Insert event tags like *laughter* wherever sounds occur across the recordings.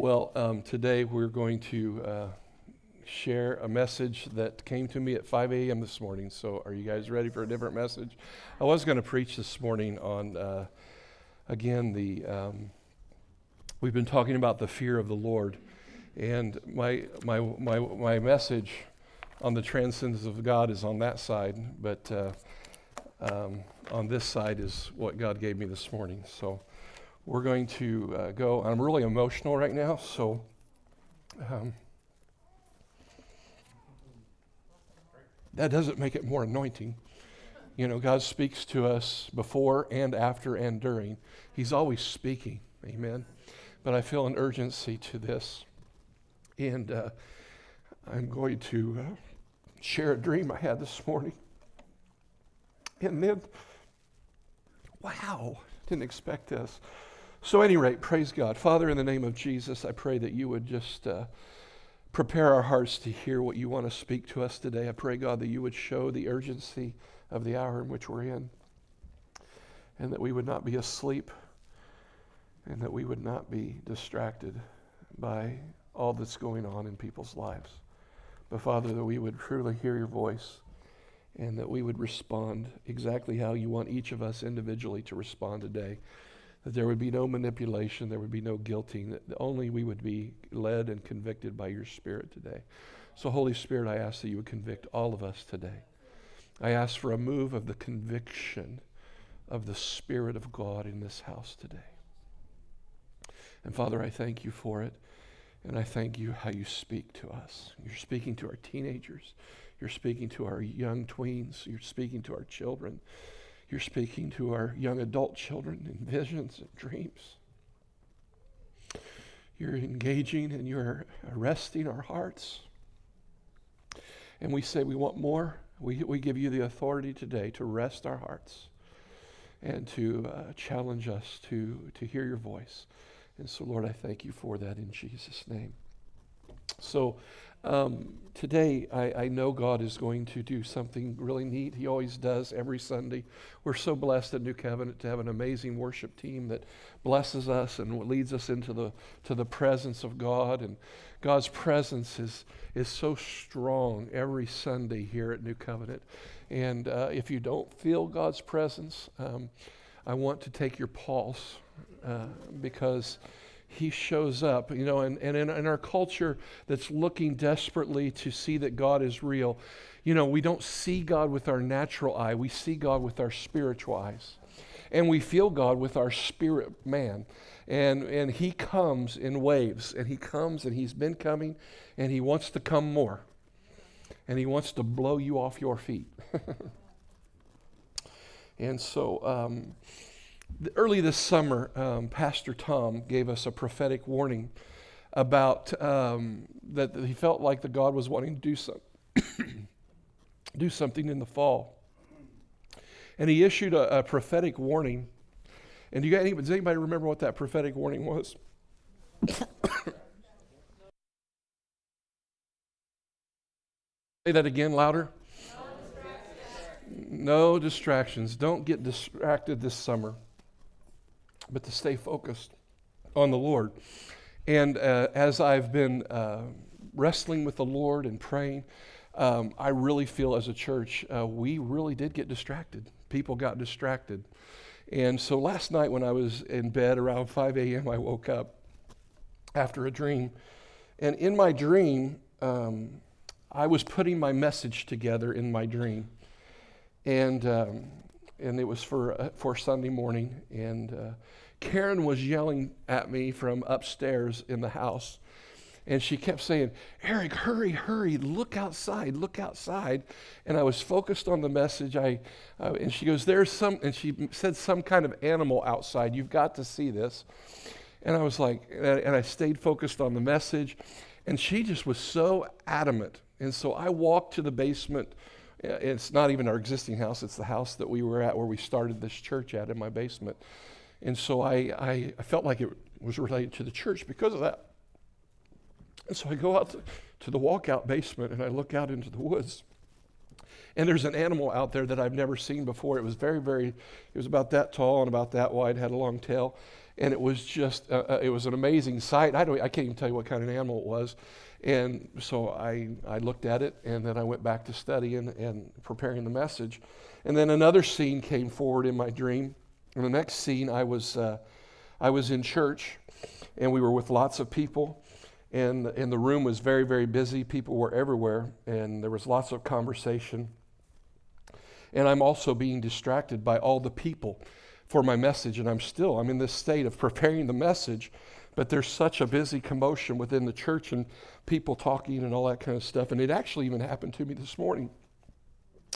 Well, um, today we're going to uh, share a message that came to me at 5 a.m. this morning. So, are you guys ready for a different message? I was going to preach this morning on, uh, again, the. Um, we've been talking about the fear of the Lord, and my my my my message on the transcendence of God is on that side, but uh, um, on this side is what God gave me this morning. So we're going to uh, go. I'm really emotional right now, so. Um, that doesn't make it more anointing. You know, God speaks to us before and after and during. He's always speaking. Amen. But I feel an urgency to this. And uh, I'm going to uh, share a dream I had this morning. And then, wow, didn't expect this. So, any rate, praise God. Father, in the name of Jesus, I pray that you would just uh, prepare our hearts to hear what you want to speak to us today. I pray, God, that you would show the urgency of the hour in which we're in, and that we would not be asleep, and that we would not be distracted by all that's going on in people's lives. But, Father, that we would truly hear your voice and that we would respond exactly how you want each of us individually to respond today that there would be no manipulation, there would be no guilting, that only we would be led and convicted by your Spirit today. So, Holy Spirit, I ask that you would convict all of us today. I ask for a move of the conviction of the Spirit of God in this house today. And Father, I thank you for it. And I thank you how you speak to us. You're speaking to our teenagers. You're speaking to our young tweens. You're speaking to our children. You're speaking to our young adult children in visions and dreams. You're engaging and you're arresting our hearts. And we say we want more. We, we give you the authority today to rest our hearts and to uh, challenge us to, to hear your voice. And so, Lord, I thank you for that in Jesus' name. So, um, today, I, I, know God is going to do something really neat. He always does every Sunday. We're so blessed at New Covenant to have an amazing worship team that blesses us and leads us into the, to the presence of God. And God's presence is, is so strong every Sunday here at New Covenant. And uh, if you don't feel God's presence, um, I want to take your pulse uh, because he shows up, you know, and, and in, in our culture that's looking desperately to see that God is real, you know, we don't see God with our natural eye, we see God with our spiritual eyes. And we feel God with our spirit man. And, and he comes in waves, and he comes, and he's been coming, and he wants to come more. And he wants to blow you off your feet. *laughs* and so, um, early this summer, um, Pastor Tom gave us a prophetic warning about um, that he felt like the God was wanting to do, some, *coughs* do something in the fall. And he issued a, a prophetic warning. And do you got any, does anybody remember what that prophetic warning was? *coughs* Say that again louder. No distractions. Don't get distracted this summer but to stay focused on the Lord. And uh, as I've been uh, wrestling with the Lord and praying, um, I really feel as a church, uh, we really did get distracted. People got distracted. And so last night when I was in bed around 5 a.m., I woke up after a dream. And in my dream, um, I was putting my message together in my dream. And, um, and it was for, uh, for Sunday morning. And uh, Karen was yelling at me from upstairs in the house. And she kept saying, Eric, hurry, hurry, look outside, look outside. And I was focused on the message. I, uh, and she goes, There's some, and she said some kind of animal outside. You've got to see this. And I was like, and I stayed focused on the message. And she just was so adamant. And so I walked to the basement. It's not even our existing house, it's the house that we were at where we started this church at in my basement. And so I, I, felt like it was related to the church because of that. And so I go out to, to the walkout basement and I look out into the woods. And there's an animal out there that I've never seen before. It was very, very, it was about that tall and about that wide, had a long tail. and it was just uh, uh, it was an amazing sight. I don't I can't even tell you what kind of animal it was, and so I I looked at it and then I went back to studying and preparing the message, and then another scene came forward in my dream. In the next scene, I was uh, I was in church, and we were with lots of people. And, and the room was very, very busy. People were everywhere, and there was lots of conversation. And I'm also being distracted by all the people for my message, and I'm still, I'm in this state of *laughs* preparing the message, but there's such a busy commotion within the church and people talking and all that kind of stuff. And it actually even happened to me this morning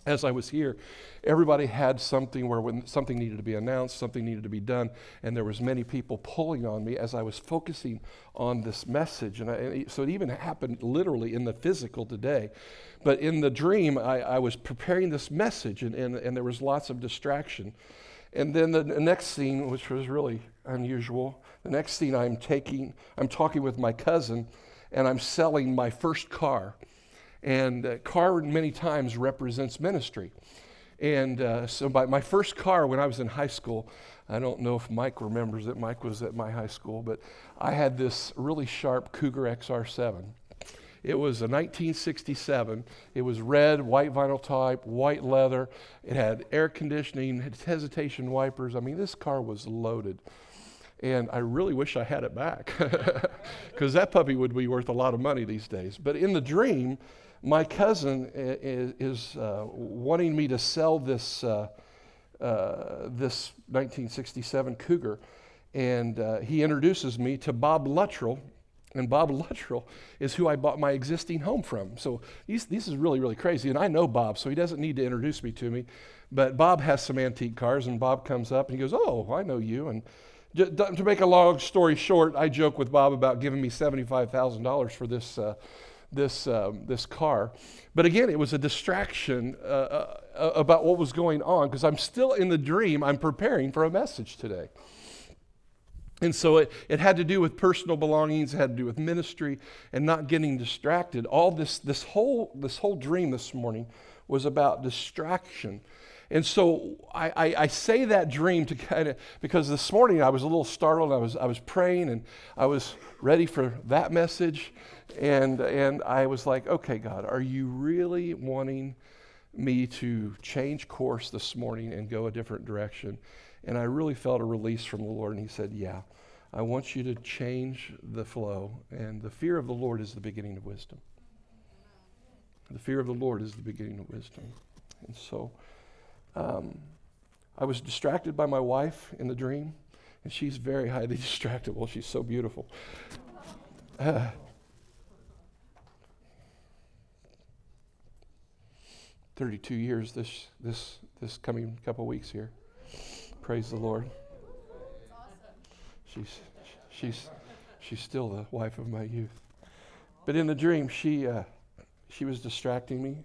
as I was here, everybody had something where when something needed to be announced, something needed to be done, and there was many people pulling on me as I was focusing on this message. And, I, and so it even happened literally in the physical today. But in the dream, I, I was preparing this message, and, and, and there was lots of distraction. And then the, next scene, which was really unusual, the next scene I'm taking, I'm talking with my cousin, and I'm selling my first car. And uh, car many times represents ministry. And uh, so by my first car when I was in high school, I don't know if Mike remembers that Mike was at my high school, but I had this really sharp Cougar XR7. It was a 1967. It was red, white vinyl type, white leather. It had air conditioning, had hesitation wipers. I mean, this car was loaded. And I really wish I had it back *laughs* because that puppy would be worth a lot of money these days. But in the dream, my cousin is, uh, wanting me to sell this, uh, uh, this 1967 Cougar. And uh, he introduces me to Bob Luttrell, and Bob Luttrell is who I bought my existing home from. So this is really, really crazy. And I know Bob, so he doesn't need to introduce me to me. But Bob has some antique cars, and Bob comes up and he goes, Oh, I know you. And to make a long story short, I joke with Bob about giving me $75,000 for this, uh, this, um, this car. But again, it was a distraction uh, uh, about what was going on because I'm still in the dream. I'm preparing for a message today. And so it, it had to do with personal belongings, it had to do with ministry and not getting distracted. All this, this, whole, this whole dream this morning was about distraction. And so I, I, I, say that dream to kind of, because this morning I was a little startled. I was, I was praying and I was ready for that message. And, and I was like, okay, God, are you really wanting me to change course this morning and go a different direction? And I really felt a release from the Lord. And He said, Yeah, I want you to change the flow. And the fear of the Lord is the beginning of wisdom. The fear of the Lord is the beginning of wisdom. And so um, I was distracted by my wife in the dream, and she's very highly *laughs* distractible. She's so beautiful. Uh, *laughs* Thirty-two years this this this coming couple weeks here. Praise the Lord. She's, she's, she's still the wife of my youth. But in the dream, she, uh, she was distracting me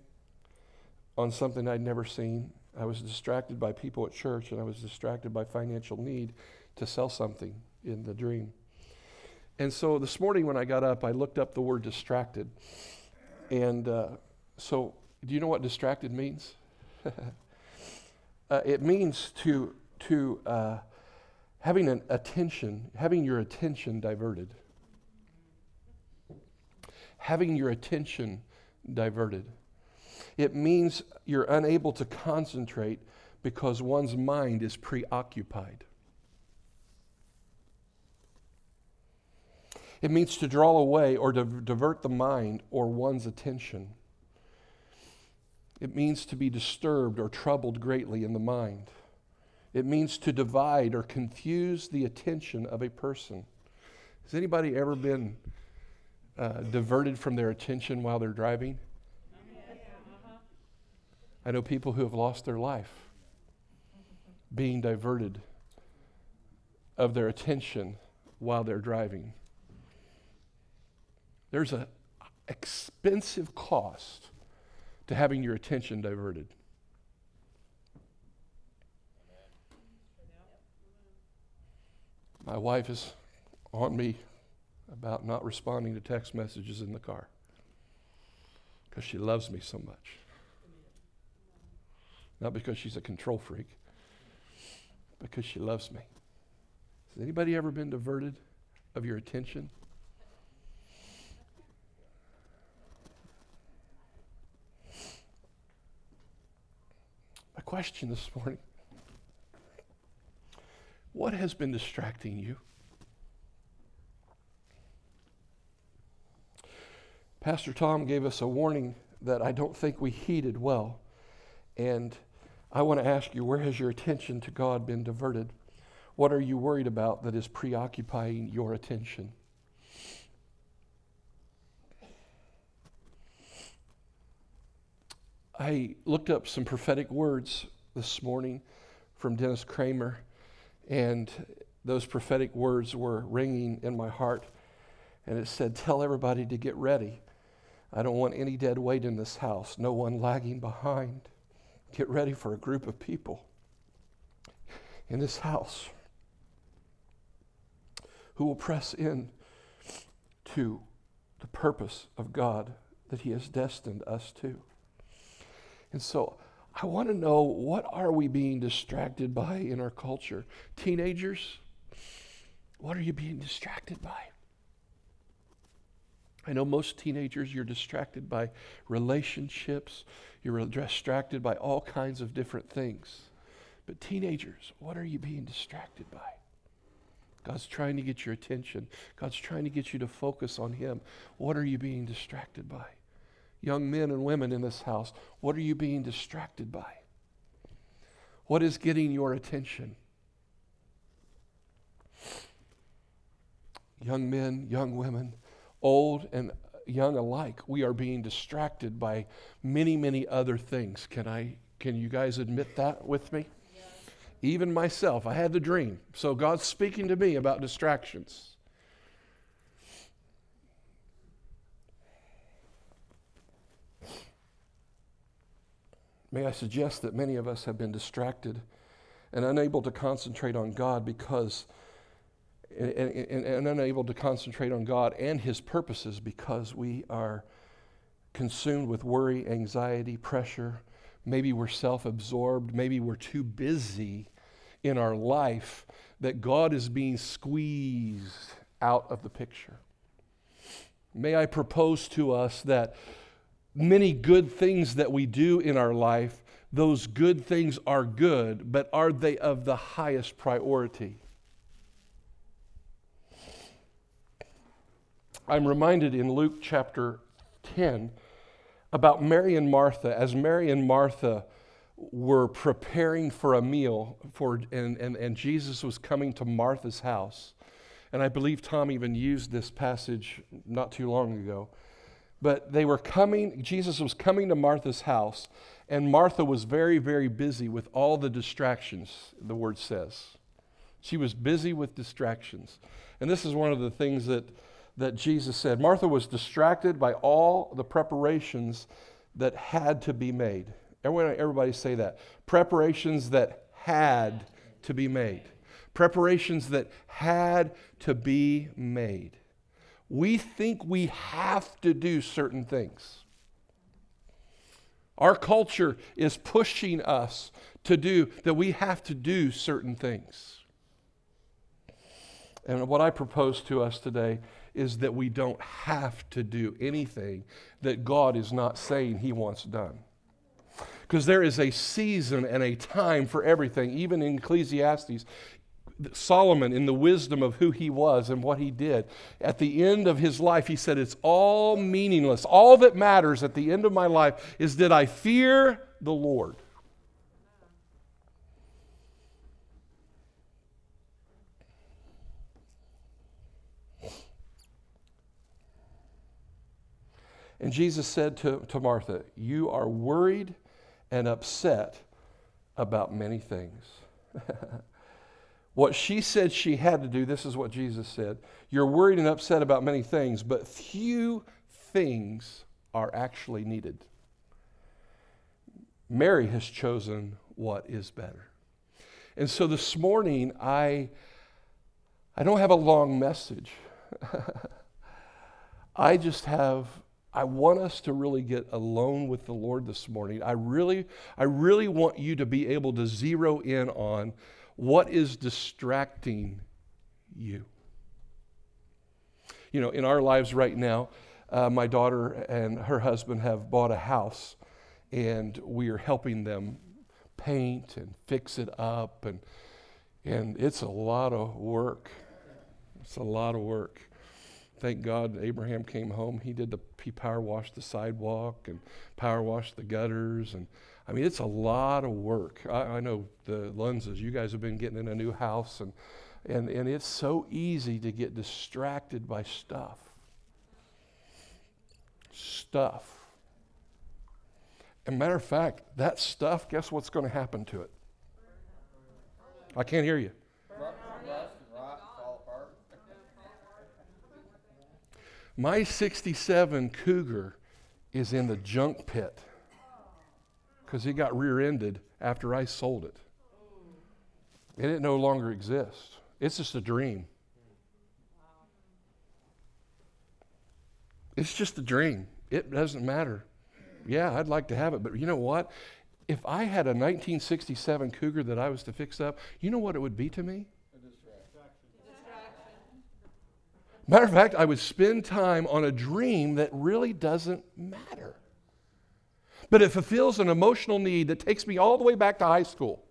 on something I'd never seen. I was distracted by people at church, and I was distracted by financial need to sell something in the dream. And so this morning when I got up, I looked up the word distracted. And uh, so, do you know what distracted means? *laughs* uh, it means to to uh, having an attention, having your attention diverted. Having your attention diverted. It means you're unable to concentrate because one's mind is preoccupied. It means to draw away or to divert the mind or one's attention. It means to be disturbed or troubled greatly in the mind. It means to divide or confuse the attention of a person. Has anybody ever been uh, diverted from their attention while they're driving? I know people who have lost their life being diverted of their attention while they're driving. There's an expensive cost to having your attention diverted. My wife is on me about not responding to text messages in the car because she loves me so much. Not because she's a control freak, because she loves me. Has anybody ever been diverted of your attention? My question this morning what has been distracting you? Pastor Tom gave us a warning that I don't think we heeded well. And I want to ask you where has your attention to God been diverted? What are you worried about that is preoccupying your attention? I looked up some prophetic words this morning from Dennis Cramer, and those prophetic words were ringing in my heart. And it said, Tell everybody to get ready. I don't want any dead weight in this house, no one lagging behind. Get ready for a group of people in this house who will press in to the purpose of God that He has destined us to. And so I want to know what are we being distracted by in our culture? Teenagers, what are you being distracted by? I know most teenagers, you're distracted by relationships, you're distracted by all kinds of different things. But, teenagers, what are you being distracted by? God's trying to get your attention. God's trying to get you to focus on Him. What are you being distracted by? Young men and women in this house, what are you being distracted by? What is getting your attention? Young men, young women, old and young alike, we are being distracted by many, many other things. Can I can you guys admit that with me? Yes. Even myself, I had the dream. So God's speaking to me about distractions. May I suggest that many of us have been distracted and unable to concentrate on God because and, and, and, unable to concentrate on God and His purposes because we are consumed with worry, anxiety, pressure. Maybe we're self absorbed. Maybe we're too busy in our life that God is being squeezed out of the picture. May I propose to us that many good things that we do in our life, those good things are good, but are they of the highest priority? I'm reminded in Luke chapter 10 about Mary and Martha. As Mary and Martha were preparing for a meal, for, and, and, and Jesus was coming to Martha's house. And I believe Tom even used this passage not too long ago. But they were coming, Jesus was coming to Martha's house, and Martha was very, very busy with all the distractions, the word says. She was busy with distractions. And this is one of the things that that Jesus said. Martha was distracted by all the preparations that had to be made. Everybody say that. Preparations that had to be made. Preparations that had to be made. We think we have to do certain things. Our culture is pushing us to do that we have to do certain things. And what I propose to us today is that we don't have to do anything that God is not saying He wants done. Because there is a season and a time for everything, even in Ecclesiastes. Solomon, in the wisdom of who he was and what he did, at the end of his life, he said, It's all meaningless. All that matters at the end of my life is did I fear the Lord? And Jesus said to, to Martha, You are worried and upset about many things. *laughs* what she said she had to do, this is what Jesus said You're worried and upset about many things, but few things are actually needed. Mary has chosen what is better. And so this morning, I, I don't have a long message. *laughs* I just have I want us to really get alone with the Lord this morning. I really, I really want you to be able to zero in on what is distracting you. You know, in our lives right now, uh, my daughter and her husband have bought a house, and we are helping them paint and fix it up, and and it's a lot of work. It's a lot of work. Thank God Abraham came home. He did the he power washed the sidewalk and power washed the gutters and I mean it's a lot of work. I, I know the Lunzes, you guys have been getting in a new house and and, and it's so easy to get distracted by stuff. Stuff. As a matter of fact, that stuff, guess what's going to happen to it? I can't hear you. My 67 Cougar is in the junk pit because he got rear ended after I sold it. And it no longer exists. It's just a dream. It's just a dream. It doesn't matter. Yeah, I'd like to have it, but you know what? If I had a 1967 Cougar that I was to fix up, you know what it would be to me? Matter of fact, I would spend time on a dream that really doesn't matter. But it fulfills an emotional need that takes me all the way back to high school.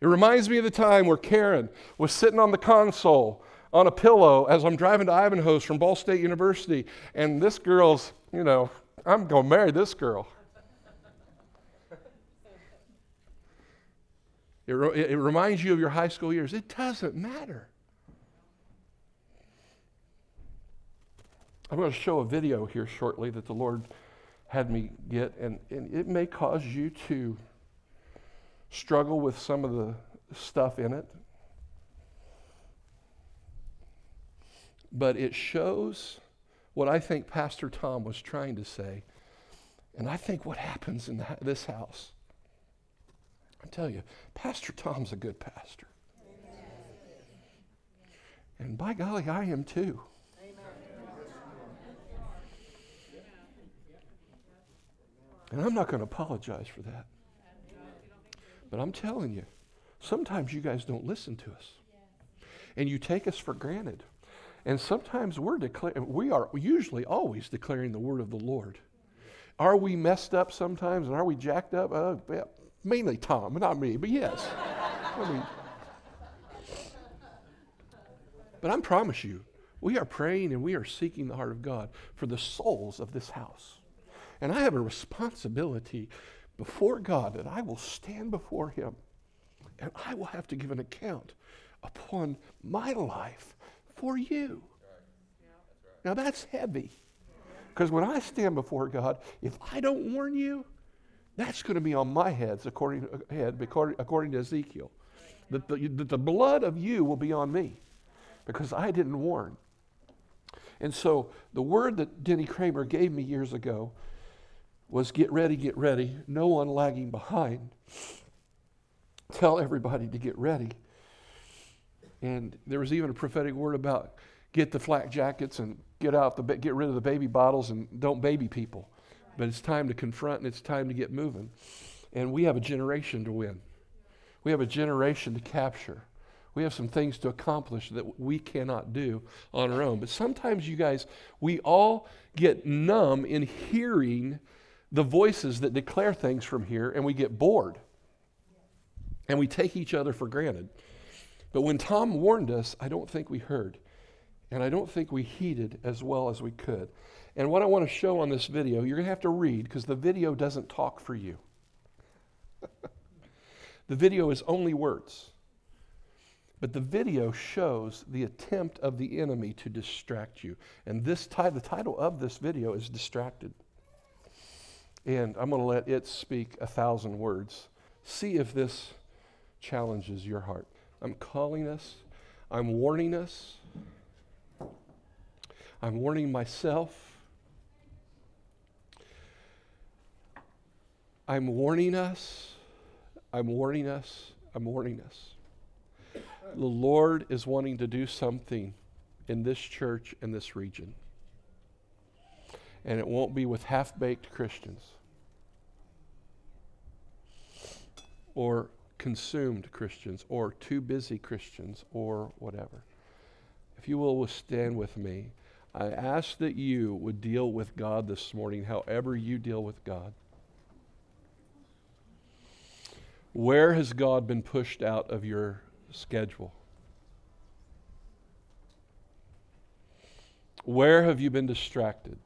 It reminds me of the time where Karen was sitting on the console on a pillow as I'm driving to Ivanhoe's from Ball State University, and this girl's, you know, I'm going to marry this girl. It, re- it reminds you of your high school years. It doesn't matter. I'm going to show a video here shortly that the Lord had me get, and, and it may cause you to struggle with some of the stuff in it. But it shows what I think Pastor Tom was trying to say. And I think what happens in the, this house. I tell you, Pastor Tom's a good pastor. And by golly, I am too. And I'm not going to apologize for that. But I'm telling you, sometimes you guys don't listen to us. And you take us for granted. And sometimes we're declaring, we are usually always declaring the word of the Lord. Are we messed up sometimes and are we jacked up? Uh, mainly Tom, not me, but yes. I mean, but I promise you, we are praying and we are seeking the heart of God for the souls of this house. And I have a responsibility before God that I will stand before Him and I will have to give an account upon my life for you. Now that's heavy. Because when I stand before God, if I don't warn you, that's going to be on my heads according, head, according to Ezekiel. That the, that the blood of you will be on me because I didn't warn. And so the word that Denny Cramer gave me years ago was get ready, get ready, no one lagging behind. Tell everybody to get ready. And there was even a prophetic word about get the flak jackets and get out the get rid of the baby bottles and don't baby people. But it's time to confront and it's time to get moving. And we have a generation to win. We have a generation to capture. We have some things to accomplish that we cannot do on our own. But sometimes, you guys, we all get numb in hearing the voices that declare things from here and we get bored and we take each other for granted. But when Tom warned us, I don't think we heard. And I don't think we heeded as well as we could. And what I want to show on this video, you're going to have to read because the video doesn't talk for you. *laughs* the video is only words. But the video shows the attempt of the enemy to distract you. And this t- the title of this video is Distracted. And I'm going to let it speak a thousand words. See if this challenges your heart. I'm calling us, I'm warning us, I'm warning myself. I'm warning us. I'm warning us. I'm warning us. The Lord is wanting to do something in this church in this region and it won't be with half baked Christians or consumed Christians or too busy Christians or whatever. If you will stand with me, I ask that you would deal with God this morning, however you deal with God. Where has God been pushed out of your schedule? Where have you been distracted?